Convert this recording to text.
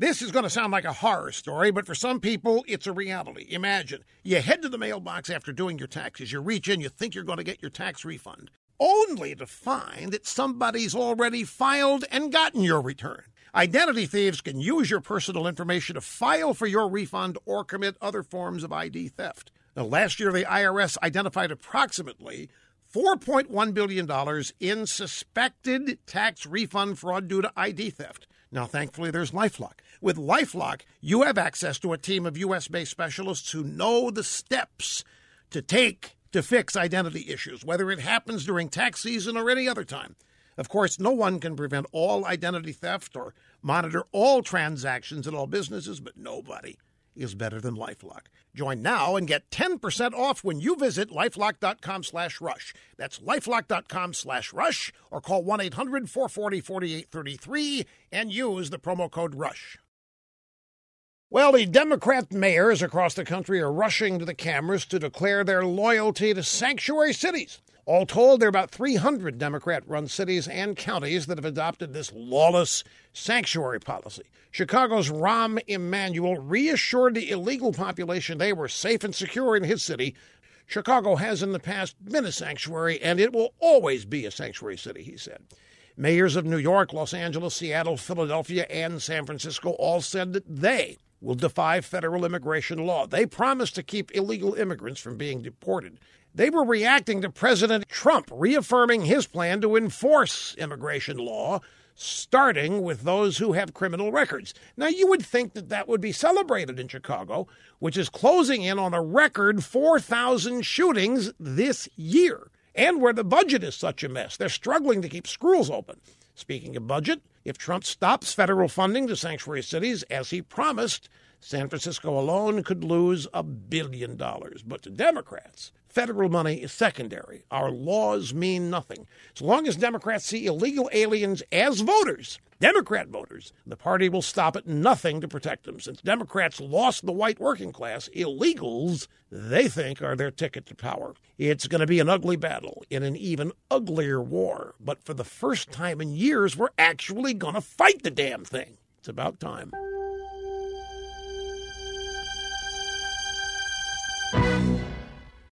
This is going to sound like a horror story, but for some people, it's a reality. Imagine you head to the mailbox after doing your taxes, you reach in, you think you're going to get your tax refund, only to find that somebody's already filed and gotten your return. Identity thieves can use your personal information to file for your refund or commit other forms of ID theft. Now, last year, the IRS identified approximately $4.1 billion in suspected tax refund fraud due to ID theft. Now, thankfully, there's Lifelock. With Lifelock, you have access to a team of U.S. based specialists who know the steps to take to fix identity issues, whether it happens during tax season or any other time. Of course, no one can prevent all identity theft or monitor all transactions in all businesses, but nobody is better than LifeLock. Join now and get 10% off when you visit lifelock.com slash rush. That's lifelock.com slash rush or call 1-800-440-4833 and use the promo code RUSH. Well, the Democrat mayors across the country are rushing to the cameras to declare their loyalty to sanctuary cities. All told, there are about 300 Democrat run cities and counties that have adopted this lawless sanctuary policy. Chicago's Rahm Emanuel reassured the illegal population they were safe and secure in his city. Chicago has in the past been a sanctuary, and it will always be a sanctuary city, he said. Mayors of New York, Los Angeles, Seattle, Philadelphia, and San Francisco all said that they will defy federal immigration law. They promised to keep illegal immigrants from being deported. They were reacting to President Trump reaffirming his plan to enforce immigration law, starting with those who have criminal records. Now, you would think that that would be celebrated in Chicago, which is closing in on a record 4,000 shootings this year, and where the budget is such a mess. They're struggling to keep schools open. Speaking of budget, if Trump stops federal funding to sanctuary cities, as he promised, San Francisco alone could lose a billion dollars. But to Democrats, Federal money is secondary. Our laws mean nothing. As long as Democrats see illegal aliens as voters, Democrat voters, the party will stop at nothing to protect them. Since Democrats lost the white working class, illegals, they think, are their ticket to power. It's going to be an ugly battle in an even uglier war. But for the first time in years, we're actually going to fight the damn thing. It's about time.